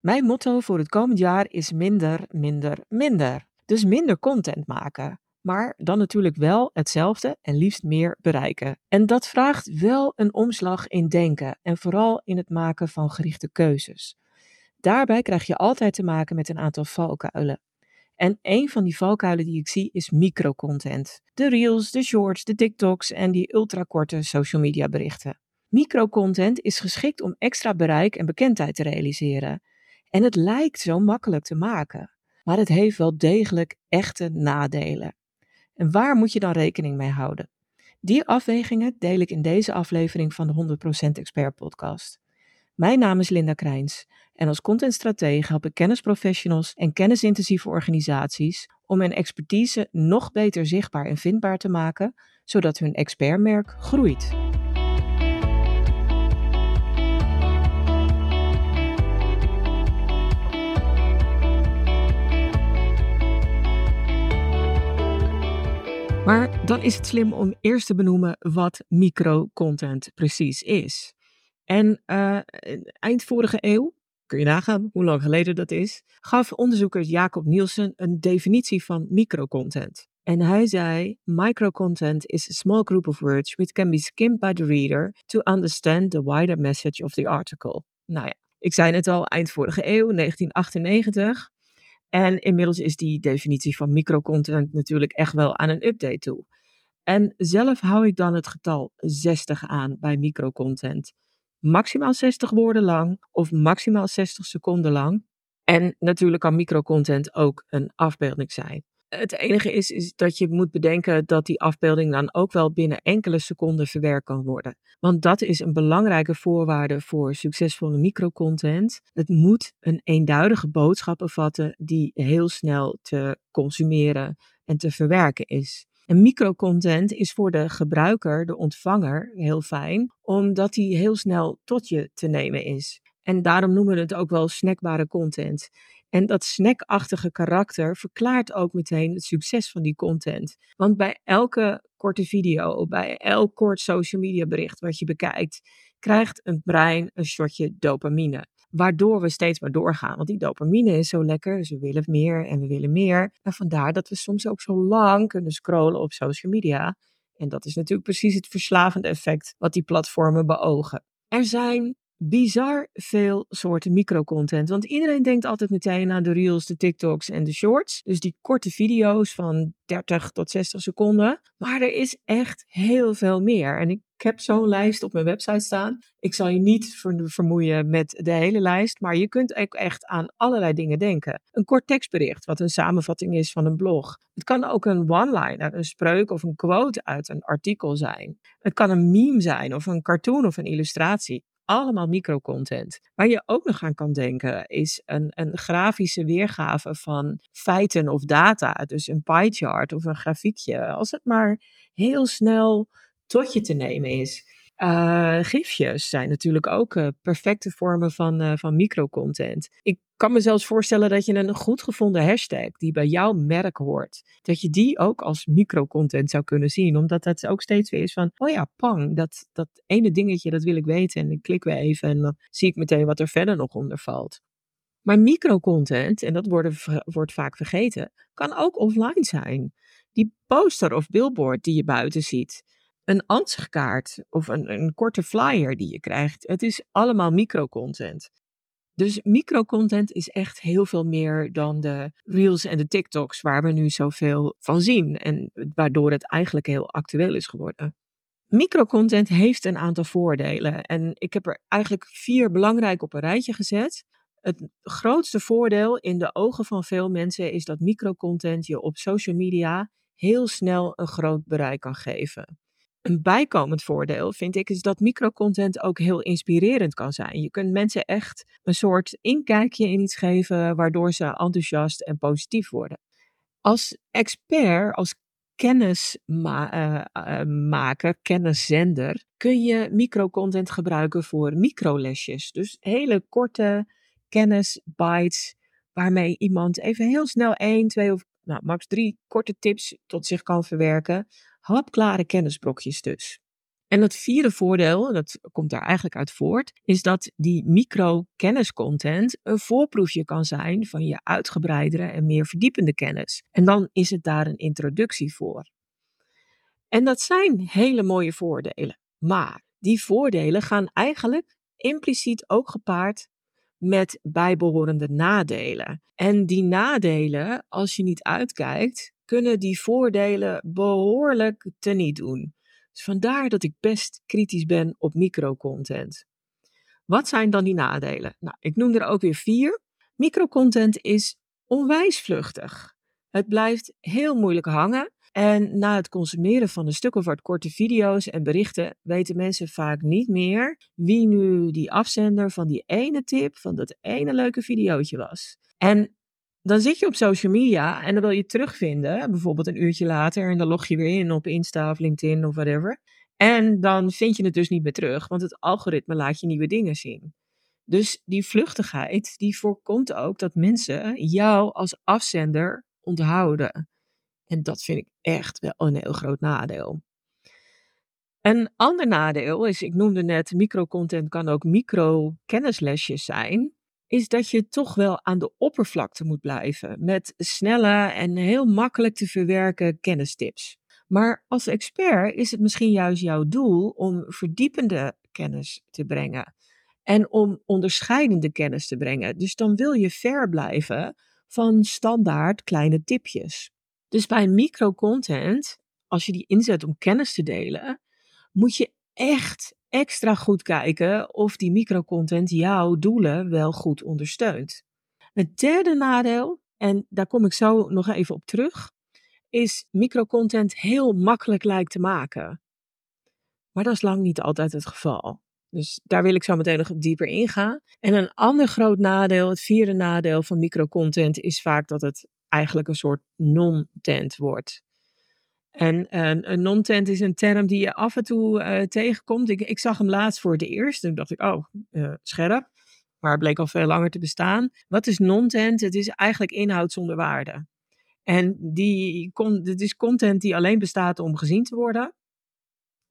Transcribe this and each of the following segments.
Mijn motto voor het komend jaar is minder, minder, minder. Dus minder content maken. Maar dan natuurlijk wel hetzelfde en liefst meer bereiken. En dat vraagt wel een omslag in denken en vooral in het maken van gerichte keuzes. Daarbij krijg je altijd te maken met een aantal valkuilen. En een van die valkuilen die ik zie is microcontent. De reels, de shorts, de TikToks en die ultrakorte social media berichten. Microcontent is geschikt om extra bereik en bekendheid te realiseren. En het lijkt zo makkelijk te maken, maar het heeft wel degelijk echte nadelen. En waar moet je dan rekening mee houden? Die afwegingen deel ik in deze aflevering van de 100% Expert podcast. Mijn naam is Linda Krijns en als contentstratege help ik kennisprofessionals en kennisintensieve organisaties om hun expertise nog beter zichtbaar en vindbaar te maken, zodat hun expertmerk groeit. Maar dan is het slim om eerst te benoemen wat microcontent precies is. En uh, eind vorige eeuw, kun je nagaan hoe lang geleden dat is, gaf onderzoeker Jacob Nielsen een definitie van microcontent. En hij zei: Microcontent is a small group of words which can be skimmed by the reader to understand the wider message of the article. Nou ja, ik zei het al, eind vorige eeuw, 1998. En inmiddels is die definitie van microcontent natuurlijk echt wel aan een update toe. En zelf hou ik dan het getal 60 aan bij microcontent. Maximaal 60 woorden lang of maximaal 60 seconden lang. En natuurlijk kan microcontent ook een afbeelding zijn. Het enige is, is dat je moet bedenken dat die afbeelding dan ook wel binnen enkele seconden verwerkt kan worden. Want dat is een belangrijke voorwaarde voor succesvolle microcontent. Het moet een eenduidige boodschap bevatten die heel snel te consumeren en te verwerken is. En microcontent is voor de gebruiker, de ontvanger, heel fijn, omdat die heel snel tot je te nemen is. En daarom noemen we het ook wel snackbare content. En dat snackachtige karakter verklaart ook meteen het succes van die content. Want bij elke korte video, bij elk kort social media bericht wat je bekijkt, krijgt een brein een shotje dopamine. Waardoor we steeds maar doorgaan. Want die dopamine is zo lekker, dus we willen meer en we willen meer. En vandaar dat we soms ook zo lang kunnen scrollen op social media. En dat is natuurlijk precies het verslavende effect wat die platformen beogen. Er zijn bizar veel soorten microcontent. Want iedereen denkt altijd meteen aan de reels, de TikToks en de shorts. Dus die korte video's van 30 tot 60 seconden. Maar er is echt heel veel meer. En ik heb zo'n lijst op mijn website staan. Ik zal je niet vermoeien met de hele lijst, maar je kunt ook echt aan allerlei dingen denken. Een kort tekstbericht, wat een samenvatting is van een blog. Het kan ook een one-liner, een spreuk of een quote uit een artikel zijn. Het kan een meme zijn of een cartoon of een illustratie allemaal microcontent. Waar je ook nog aan kan denken is een, een grafische weergave van feiten of data. Dus een pie chart of een grafiekje. Als het maar heel snel tot je te nemen is. Uh, gifjes zijn natuurlijk ook uh, perfecte vormen van, uh, van microcontent. Ik kan me zelfs voorstellen dat je een goed gevonden hashtag die bij jouw merk hoort, dat je die ook als microcontent zou kunnen zien. Omdat dat ook steeds weer is van, oh ja, pang, dat, dat ene dingetje, dat wil ik weten. En ik klik weer even en dan zie ik meteen wat er verder nog onder valt. Maar microcontent, en dat wordt, wordt vaak vergeten, kan ook offline zijn. Die poster of billboard die je buiten ziet een ansichtkaart of een, een korte flyer die je krijgt. Het is allemaal microcontent. Dus microcontent is echt heel veel meer dan de reels en de TikToks waar we nu zoveel van zien en waardoor het eigenlijk heel actueel is geworden. Microcontent heeft een aantal voordelen en ik heb er eigenlijk vier belangrijk op een rijtje gezet. Het grootste voordeel in de ogen van veel mensen is dat microcontent je op social media heel snel een groot bereik kan geven. Een bijkomend voordeel vind ik is dat microcontent ook heel inspirerend kan zijn. Je kunt mensen echt een soort inkijkje in iets geven waardoor ze enthousiast en positief worden. Als expert, als kennismaker, uh, uh, kenniszender, kun je microcontent gebruiken voor microlesjes. Dus hele korte kennis, bites, waarmee iemand even heel snel één, twee of nou, max drie korte tips tot zich kan verwerken Hapklare kennisbrokjes dus. En het vierde voordeel, dat komt daar eigenlijk uit voort, is dat die micro-kenniscontent een voorproefje kan zijn van je uitgebreidere en meer verdiepende kennis. En dan is het daar een introductie voor. En dat zijn hele mooie voordelen. Maar die voordelen gaan eigenlijk impliciet ook gepaard met bijbehorende nadelen. En die nadelen, als je niet uitkijkt, kunnen die voordelen behoorlijk teniet doen. Dus vandaar dat ik best kritisch ben op microcontent. Wat zijn dan die nadelen? Nou, ik noem er ook weer vier. Microcontent is onwijs vluchtig. Het blijft heel moeilijk hangen. En na het consumeren van een stuk of wat korte video's en berichten weten mensen vaak niet meer wie nu die afzender van die ene tip, van dat ene leuke videootje was. En dan zit je op social media en dan wil je terugvinden, bijvoorbeeld een uurtje later, en dan log je weer in op Insta of LinkedIn of whatever. En dan vind je het dus niet meer terug, want het algoritme laat je nieuwe dingen zien. Dus die vluchtigheid, die voorkomt ook dat mensen jou als afzender onthouden. En dat vind ik echt wel een heel groot nadeel. Een ander nadeel is, ik noemde net, microcontent kan ook micro-kennislesjes zijn is dat je toch wel aan de oppervlakte moet blijven met snelle en heel makkelijk te verwerken kennistips. Maar als expert is het misschien juist jouw doel om verdiepende kennis te brengen en om onderscheidende kennis te brengen. Dus dan wil je ver blijven van standaard kleine tipjes. Dus bij microcontent, als je die inzet om kennis te delen, moet je echt extra goed kijken of die microcontent jouw doelen wel goed ondersteunt. Het derde nadeel, en daar kom ik zo nog even op terug, is microcontent heel makkelijk lijkt te maken. Maar dat is lang niet altijd het geval. Dus daar wil ik zo meteen nog dieper ingaan. En een ander groot nadeel, het vierde nadeel van microcontent, is vaak dat het eigenlijk een soort non-tent wordt. En een non-tent is een term die je af en toe uh, tegenkomt. Ik, ik, zag hem laatst voor het eerst. En dacht ik, oh, uh, scherp. Maar het bleek al veel langer te bestaan. Wat is non-tent? Het is eigenlijk inhoud zonder waarde. En die, het is content die alleen bestaat om gezien te worden.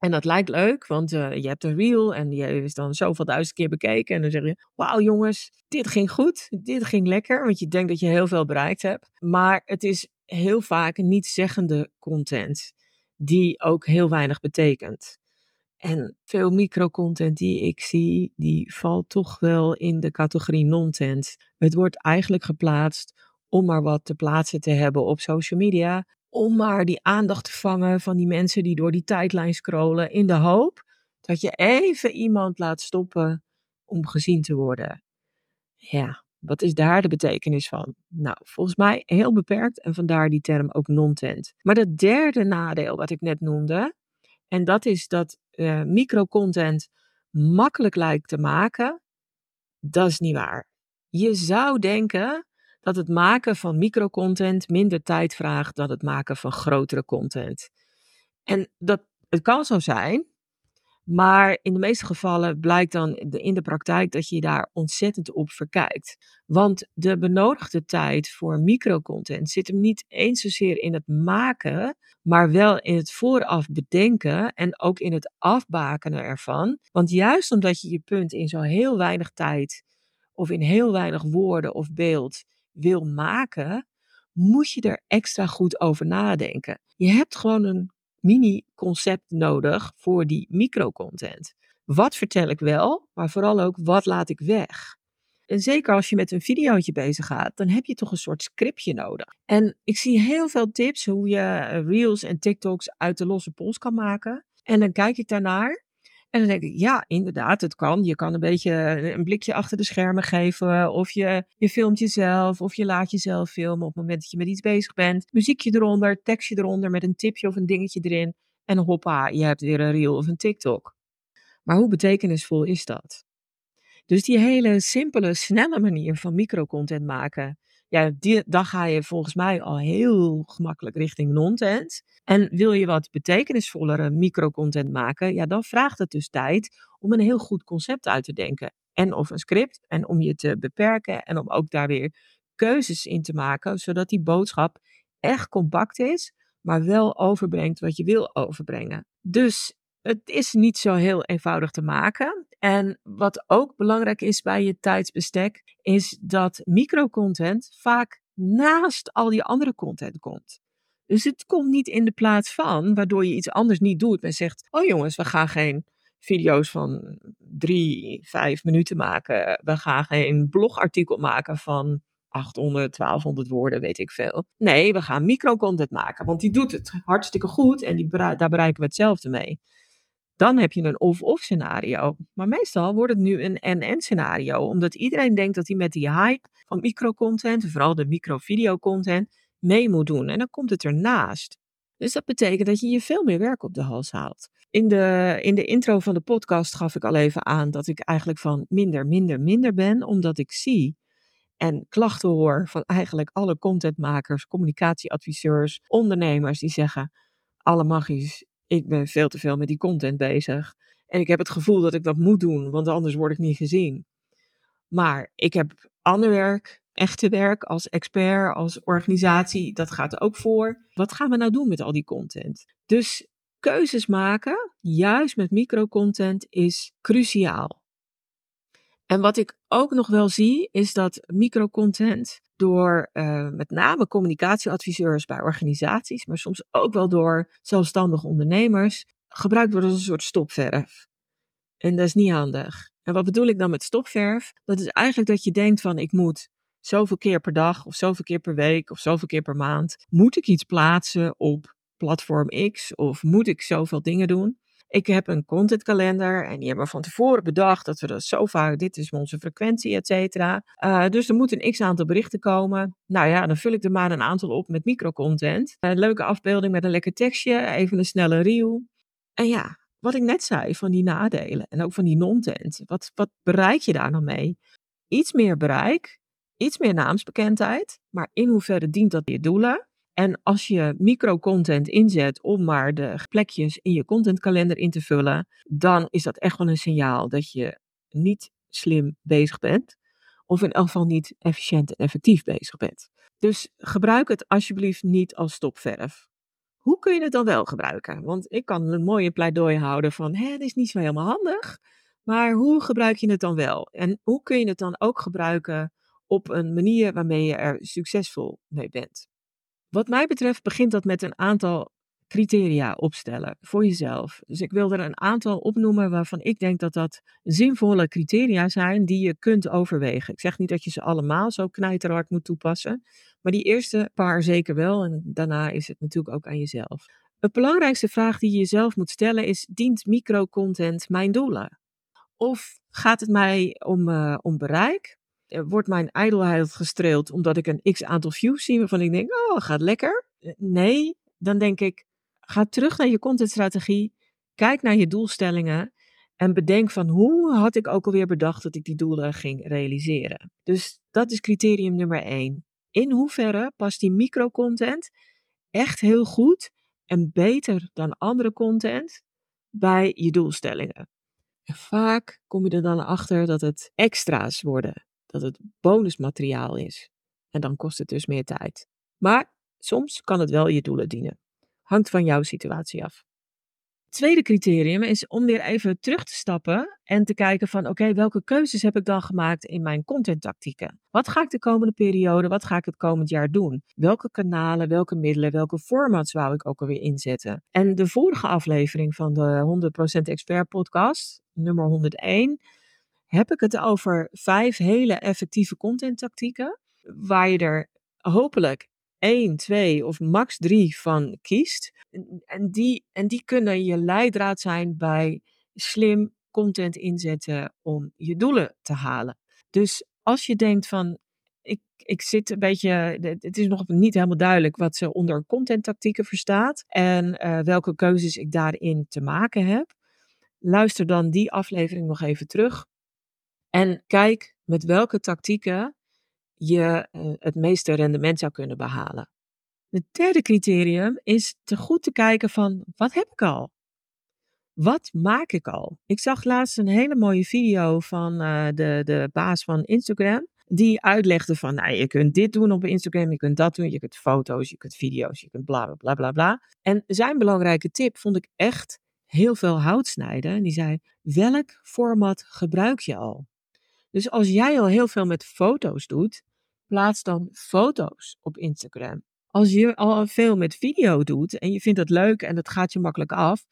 En dat lijkt leuk, want uh, je hebt een reel en die is dan zoveel duizend keer bekeken. En dan zeg je, wauw jongens, dit ging goed, dit ging lekker. Want je denkt dat je heel veel bereikt hebt. Maar het is heel vaak niet zeggende content, die ook heel weinig betekent. En veel microcontent die ik zie, die valt toch wel in de categorie non-tent. Het wordt eigenlijk geplaatst om maar wat te plaatsen te hebben op social media. Om maar die aandacht te vangen van die mensen die door die tijdlijn scrollen. In de hoop dat je even iemand laat stoppen om gezien te worden. Ja, wat is daar de betekenis van? Nou, volgens mij heel beperkt en vandaar die term ook non-tent. Maar dat derde nadeel wat ik net noemde, en dat is dat uh, microcontent makkelijk lijkt te maken, dat is niet waar. Je zou denken dat het maken van microcontent minder tijd vraagt dan het maken van grotere content. En dat, het kan zo zijn, maar in de meeste gevallen blijkt dan in de praktijk dat je daar ontzettend op verkijkt. Want de benodigde tijd voor microcontent zit hem niet eens zozeer in het maken, maar wel in het vooraf bedenken en ook in het afbakenen ervan. Want juist omdat je je punt in zo heel weinig tijd of in heel weinig woorden of beeld wil maken, moet je er extra goed over nadenken. Je hebt gewoon een mini-concept nodig voor die microcontent. Wat vertel ik wel, maar vooral ook wat laat ik weg? En zeker als je met een videootje bezig gaat, dan heb je toch een soort scriptje nodig. En ik zie heel veel tips hoe je eh, reels en TikToks uit de losse pols kan maken. En dan kijk ik daarnaar en dan denk ik, ja, inderdaad, het kan. Je kan een beetje een blikje achter de schermen geven. Of je, je filmt jezelf. Of je laat jezelf filmen op het moment dat je met iets bezig bent. Muziekje eronder, tekstje eronder met een tipje of een dingetje erin. En hoppa, je hebt weer een reel of een TikTok. Maar hoe betekenisvol is dat? Dus die hele simpele, snelle manier van microcontent maken ja, die, dan ga je volgens mij al heel gemakkelijk richting non-tent. En wil je wat betekenisvollere microcontent maken, ja, dan vraagt het dus tijd om een heel goed concept uit te denken. En of een script, en om je te beperken en om ook daar weer keuzes in te maken, zodat die boodschap echt compact is, maar wel overbrengt wat je wil overbrengen. Dus het is niet zo heel eenvoudig te maken. En wat ook belangrijk is bij je tijdsbestek, is dat microcontent vaak naast al die andere content komt. Dus het komt niet in de plaats van, waardoor je iets anders niet doet. En zegt, oh jongens, we gaan geen video's van drie, vijf minuten maken. We gaan geen blogartikel maken van 800, 1200 woorden, weet ik veel. Nee, we gaan microcontent maken, want die doet het hartstikke goed en die, daar bereiken we hetzelfde mee. Dan heb je een of-of scenario. Maar meestal wordt het nu een en-en scenario, omdat iedereen denkt dat hij met die hype van microcontent, vooral de microvideo-content, mee moet doen. En dan komt het ernaast. Dus dat betekent dat je je veel meer werk op de hals haalt. In de, in de intro van de podcast gaf ik al even aan dat ik eigenlijk van minder, minder, minder ben, omdat ik zie en klachten hoor van eigenlijk alle contentmakers, communicatieadviseurs, ondernemers die zeggen: alle magisch, ik ben veel te veel met die content bezig. En ik heb het gevoel dat ik dat moet doen, want anders word ik niet gezien. Maar ik heb ander werk, echte werk als expert, als organisatie, dat gaat ook voor. Wat gaan we nou doen met al die content? Dus keuzes maken, juist met microcontent, is cruciaal. En wat ik ook nog wel zie, is dat microcontent door uh, met name communicatieadviseurs bij organisaties, maar soms ook wel door zelfstandige ondernemers, gebruikt wordt als een soort stopverf. En dat is niet handig. En wat bedoel ik dan met stopverf? Dat is eigenlijk dat je denkt van ik moet zoveel keer per dag of zoveel keer per week of zoveel keer per maand, moet ik iets plaatsen op platform X of moet ik zoveel dingen doen? Ik heb een contentkalender en die hebben we van tevoren bedacht dat we dat zo vaak, dit is onze frequentie, et cetera. Uh, dus er moet een x aantal berichten komen. Nou ja, dan vul ik er maar een aantal op met microcontent. Een leuke afbeelding met een lekker tekstje, even een snelle reel. En ja, wat ik net zei van die nadelen en ook van die non-tent. Wat, wat bereik je daar nou mee? Iets meer bereik, iets meer naamsbekendheid, maar in hoeverre dient dat je doelen? En als je microcontent inzet om maar de plekjes in je contentkalender in te vullen, dan is dat echt wel een signaal dat je niet slim bezig bent. Of in elk geval niet efficiënt en effectief bezig bent. Dus gebruik het alsjeblieft niet als stopverf. Hoe kun je het dan wel gebruiken? Want ik kan een mooie pleidooi houden van, hè, het is niet zo helemaal handig. Maar hoe gebruik je het dan wel? En hoe kun je het dan ook gebruiken op een manier waarmee je er succesvol mee bent? Wat mij betreft begint dat met een aantal criteria opstellen voor jezelf. Dus ik wil er een aantal opnoemen waarvan ik denk dat dat zinvolle criteria zijn die je kunt overwegen. Ik zeg niet dat je ze allemaal zo knijterhard moet toepassen, maar die eerste paar zeker wel en daarna is het natuurlijk ook aan jezelf. De belangrijkste vraag die je jezelf moet stellen is: dient microcontent mijn doelen? Of gaat het mij om, uh, om bereik? Eh, wordt mijn ijdelheid gestreeld omdat ik een x aantal views zie waarvan ik denk, oh, gaat lekker. Eh, nee, dan denk ik, ga terug naar je contentstrategie, kijk naar je doelstellingen en bedenk van hoe had ik ook alweer bedacht dat ik die doelen ging realiseren. Dus dat is criterium nummer één. In hoeverre past die microcontent echt heel goed en beter dan andere content bij je doelstellingen? En vaak kom je er dan achter dat het extra's worden dat het bonusmateriaal is. En dan kost het dus meer tijd. Maar soms kan het wel je doelen dienen. Hangt van jouw situatie af. Tweede criterium is om weer even terug te stappen en te kijken van oké, welke keuzes heb ik dan gemaakt in mijn contenttactieken? Wat ga ik de komende periode, wat ga ik het komend jaar doen? Welke kanalen, welke middelen, welke formats wou ik ook alweer inzetten? En de vorige aflevering van de 100% Expert podcast, nummer 101, heb ik het over vijf hele effectieve contenttactieken, waar je er hopelijk één, twee of max drie van kiest. En die, en die kunnen je leidraad zijn bij slim content inzetten om je doelen te halen. Dus als je denkt van, ik, ik zit een beetje, het is nog niet helemaal duidelijk wat ze onder contenttactieken verstaat en uh, welke keuzes ik daarin te maken heb. Luister dan die aflevering nog even terug. En kijk met welke tactieken je uh, het meeste rendement zou kunnen behalen. Het derde criterium is te goed te kijken van wat heb ik al? Wat maak ik al? Ik zag laatst een hele mooie video van uh, de, de baas van Instagram. Die uitlegde van, nou, je kunt dit doen op Instagram, je kunt dat doen, je kunt foto's, je kunt video's, je kunt bla bla bla bla. En zijn belangrijke tip vond ik echt heel veel hout snijden. En die zei: Welk format gebruik je al? Dus als jij al heel veel met foto's doet, plaats dan foto's op Instagram. Als je al veel met video doet en je vindt dat leuk en dat gaat je makkelijk af,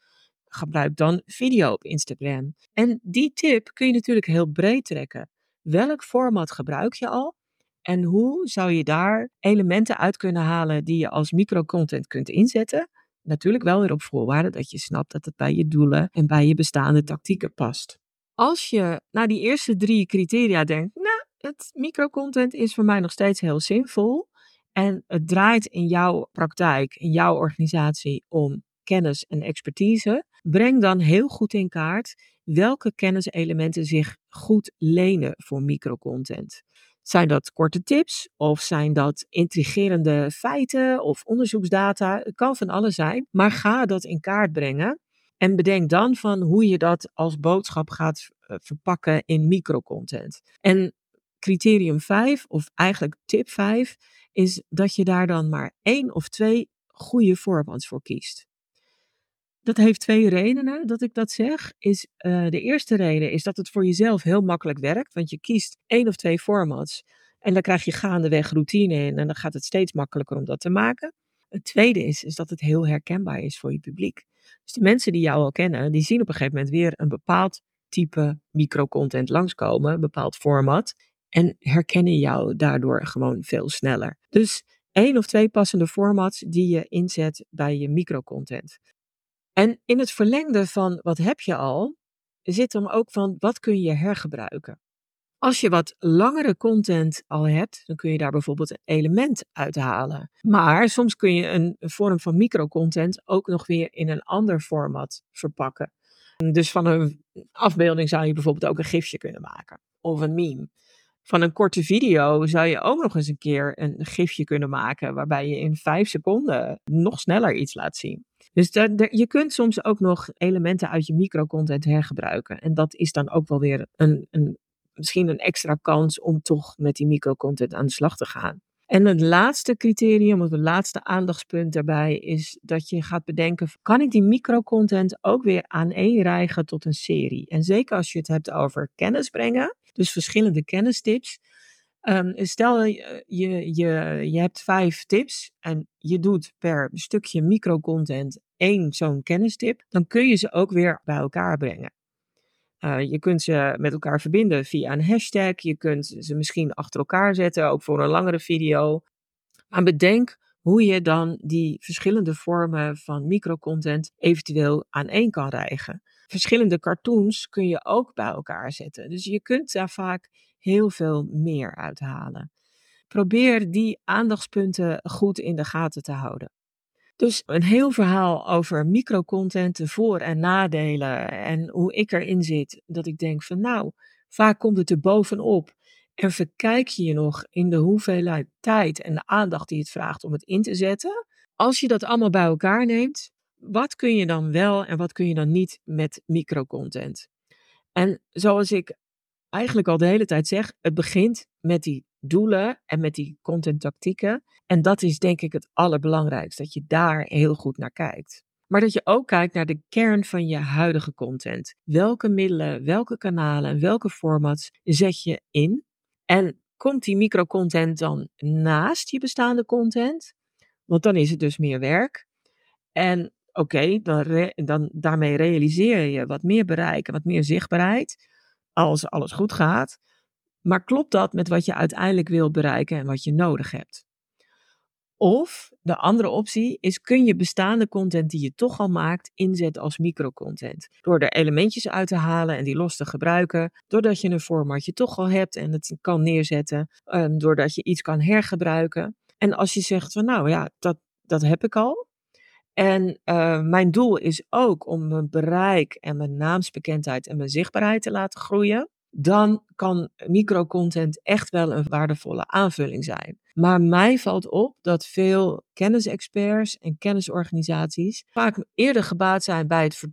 gebruik dan video op Instagram. En die tip kun je natuurlijk heel breed trekken. Welk format gebruik je al? En hoe zou je daar elementen uit kunnen halen die je als microcontent kunt inzetten? Natuurlijk wel weer op voorwaarde dat je snapt dat het bij je doelen en bij je bestaande tactieken past. Als je naar die eerste drie criteria denkt, nou, het microcontent is voor mij nog steeds heel zinvol. En het draait in jouw praktijk, in jouw organisatie om kennis en expertise. Breng dan heel goed in kaart welke kenniselementen zich goed lenen voor microcontent. Zijn dat korte tips of zijn dat intrigerende feiten of onderzoeksdata? Het kan van alles zijn, maar ga dat in kaart brengen. En bedenk dan van hoe je dat als boodschap gaat eh, verpakken in microcontent. En criterium 5, of eigenlijk tip 5, is dat je daar dan maar één of twee goede formats voor kiest. Dat heeft twee redenen dat ik dat zeg. Is, uh, de eerste reden is dat het voor jezelf heel makkelijk werkt, want je kiest één of twee formats en dan krijg je gaandeweg routine in en dan gaat het steeds makkelijker om dat te maken. Het tweede is, is dat het heel herkenbaar is voor je publiek. Dus de mensen die jou al kennen, die zien op een gegeven moment weer een bepaald type microcontent langskomen, een bepaald format en herkennen jou daardoor gewoon veel sneller. Dus één of twee passende formats die je inzet bij je microcontent. En in het verlengde van wat heb je al, zit dan ook van wat kun je hergebruiken. Als je wat langere content al hebt, dan kun je daar bijvoorbeeld een element uithalen. Maar soms kun je een vorm van microcontent ook nog weer in een ander format verpakken. Dus van een afbeelding zou je bijvoorbeeld ook een gifje kunnen maken of een meme. Van een korte video zou je ook nog eens een keer een gifje kunnen maken waarbij je in vijf seconden nog sneller iets laat zien. Dus je kunt soms ook nog elementen uit je microcontent hergebruiken. En dat is dan ook wel weer een, een, misschien een extra kans om toch met die microcontent aan de slag te gaan. En het laatste criterium, of het laatste aandachtspunt daarbij, is dat je gaat bedenken: kan ik die microcontent ook weer aaneenrijgen tot een serie? En zeker als je het hebt over kennis brengen, dus verschillende kennistips. Um, stel je, je, je hebt vijf tips en je doet per stukje microcontent één zo'n kennistip, dan kun je ze ook weer bij elkaar brengen. Uh, je kunt ze met elkaar verbinden via een hashtag. Je kunt ze misschien achter elkaar zetten, ook voor een langere video. Maar bedenk hoe je dan die verschillende vormen van microcontent eventueel aan één kan rijgen. Verschillende cartoons kun je ook bij elkaar zetten. Dus je kunt daar vaak heel veel meer uithalen. Probeer die aandachtspunten goed in de gaten te houden. Dus een heel verhaal over microcontent, de voor- en nadelen en hoe ik erin zit. Dat ik denk van nou, vaak komt het er bovenop. En verkijk je je nog in de hoeveelheid tijd en de aandacht die het vraagt om het in te zetten. Als je dat allemaal bij elkaar neemt, wat kun je dan wel en wat kun je dan niet met microcontent? En zoals ik eigenlijk al de hele tijd zeg, het begint met die doelen en met die content tactieken. En dat is denk ik het allerbelangrijkste, dat je daar heel goed naar kijkt. Maar dat je ook kijkt naar de kern van je huidige content. Welke middelen, welke kanalen en welke formats zet je in? En komt die microcontent dan naast je bestaande content? Want dan is het dus meer werk. En oké, dan, dan daarmee realiseer je wat meer bereik en wat meer zichtbaarheid. Als alles goed gaat. Maar klopt dat met wat je uiteindelijk wil bereiken en wat je nodig hebt? Of de andere optie is: kun je bestaande content die je toch al maakt inzetten als microcontent? Door er elementjes uit te halen en die los te gebruiken. Doordat je een formatje toch al hebt en het kan neerzetten. Um, doordat je iets kan hergebruiken. En als je zegt van nou ja, dat, dat heb ik al. En uh, mijn doel is ook om mijn bereik en mijn naamsbekendheid en mijn zichtbaarheid te laten groeien dan kan microcontent echt wel een waardevolle aanvulling zijn. Maar mij valt op dat veel kennisexperts en kennisorganisaties vaak eerder gebaat zijn bij het,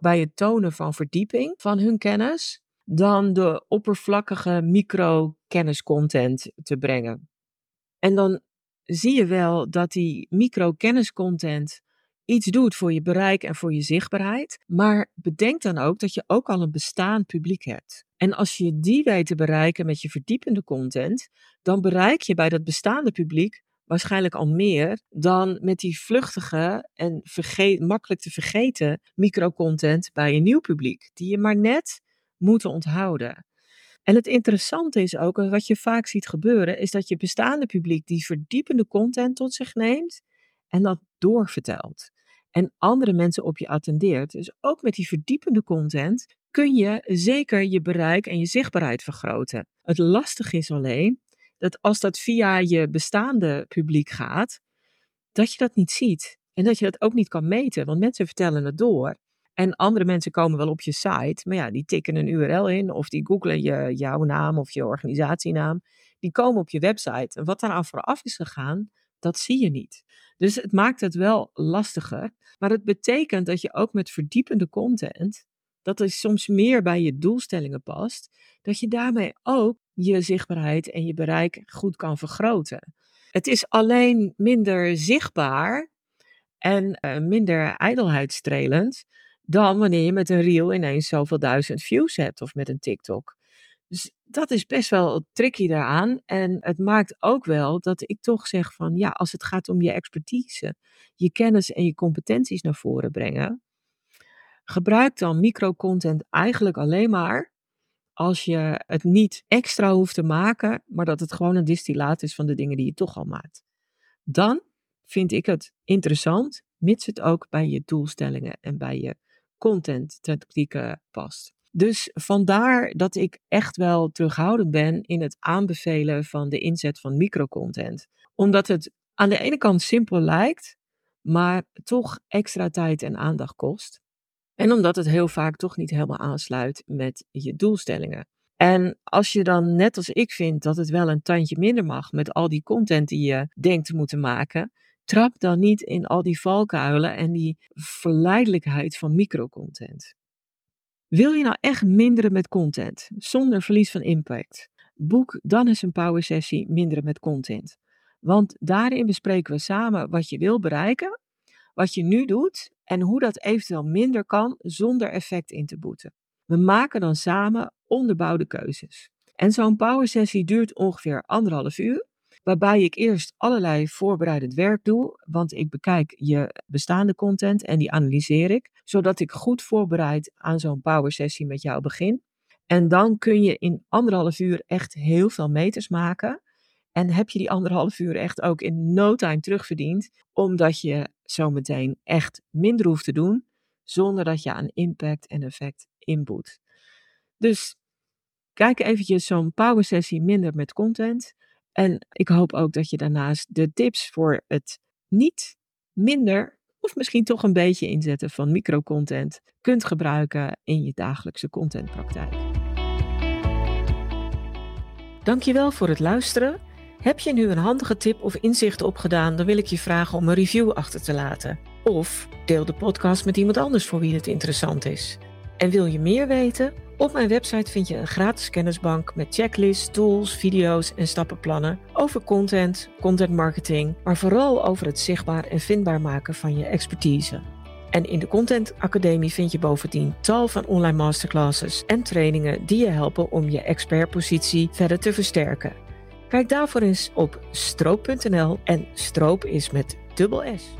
bij het tonen van verdieping van hun kennis dan de oppervlakkige micro-kenniscontent te brengen. En dan zie je wel dat die micro-kenniscontent iets doet voor je bereik en voor je zichtbaarheid. Maar bedenk dan ook dat je ook al een bestaand publiek hebt. En als je die weet te bereiken met je verdiepende content, dan bereik je bij dat bestaande publiek waarschijnlijk al meer dan met die vluchtige en vergeet, makkelijk te vergeten microcontent bij een nieuw publiek, die je maar net moet onthouden. En het interessante is ook, wat je vaak ziet gebeuren, is dat je bestaande publiek die verdiepende content tot zich neemt en dat doorvertelt. En andere mensen op je attendeert. Dus ook met die verdiepende content kun je zeker je bereik en je zichtbaarheid vergroten. Het lastige is alleen dat als dat via je bestaande publiek gaat, dat je dat niet ziet. En dat je dat ook niet kan meten, want mensen vertellen het door. En andere mensen komen wel op je site, maar ja, die tikken een URL in of die googlen je, jouw naam of je organisatienaam. Die komen op je website. En wat daar vooraf is gegaan, dat zie je niet. Dus het maakt het wel lastiger. Maar het betekent dat je ook met verdiepende content, dat er soms meer bij je doelstellingen past, dat je daarmee ook je zichtbaarheid en je bereik goed kan vergroten. Het is alleen minder zichtbaar en uh, minder ijdelheidstrelend dan wanneer je met een reel ineens zoveel duizend views hebt of met een TikTok. Dus dat is best wel tricky daaraan. En het maakt ook wel dat ik toch zeg van ja, als het gaat om je expertise, je kennis en je competenties naar voren brengen, gebruik dan microcontent eigenlijk alleen maar als je het niet extra hoeft te maken, maar dat het gewoon een distillaat is van de dingen die je toch al maakt. Dan vind ik het interessant, mits het ook bij je doelstellingen en bij je content tactieken past. Dus vandaar dat ik echt wel terughoudend ben in het aanbevelen van de inzet van microcontent. Omdat het aan de ene kant simpel lijkt, maar toch extra tijd en aandacht kost. En omdat het heel vaak toch niet helemaal aansluit met je doelstellingen. En als je dan net als ik vindt dat het wel een tandje minder mag met al die content die je denkt te moeten maken, trap dan niet in al die valkuilen en die verleidelijkheid van microcontent. Wil je nou echt minderen met content, zonder verlies van impact? Boek dan eens een power sessie minderen met content. Want daarin bespreken we samen wat je wil bereiken, wat je nu doet en hoe dat eventueel minder kan zonder effect in te boeten. We maken dan samen onderbouwde keuzes. En zo'n power sessie duurt ongeveer anderhalf uur waarbij ik eerst allerlei voorbereidend werk doe, want ik bekijk je bestaande content en die analyseer ik, zodat ik goed voorbereid aan zo'n power sessie met jou begin. En dan kun je in anderhalf uur echt heel veel meters maken. En heb je die anderhalf uur echt ook in no time terugverdiend, omdat je zometeen echt minder hoeft te doen, zonder dat je aan impact en effect inboet. Dus kijk eventjes zo'n power sessie minder met content. En ik hoop ook dat je daarnaast de tips voor het niet minder of misschien toch een beetje inzetten van microcontent kunt gebruiken in je dagelijkse contentpraktijk. Dankjewel voor het luisteren. Heb je nu een handige tip of inzicht opgedaan, dan wil ik je vragen om een review achter te laten. Of deel de podcast met iemand anders voor wie het interessant is. En wil je meer weten? Op mijn website vind je een gratis kennisbank met checklists, tools, video's en stappenplannen over content, content marketing, maar vooral over het zichtbaar en vindbaar maken van je expertise. En in de Content Academie vind je bovendien tal van online masterclasses en trainingen die je helpen om je expertpositie verder te versterken. Kijk daarvoor eens op stroop.nl en stroop is met dubbel S.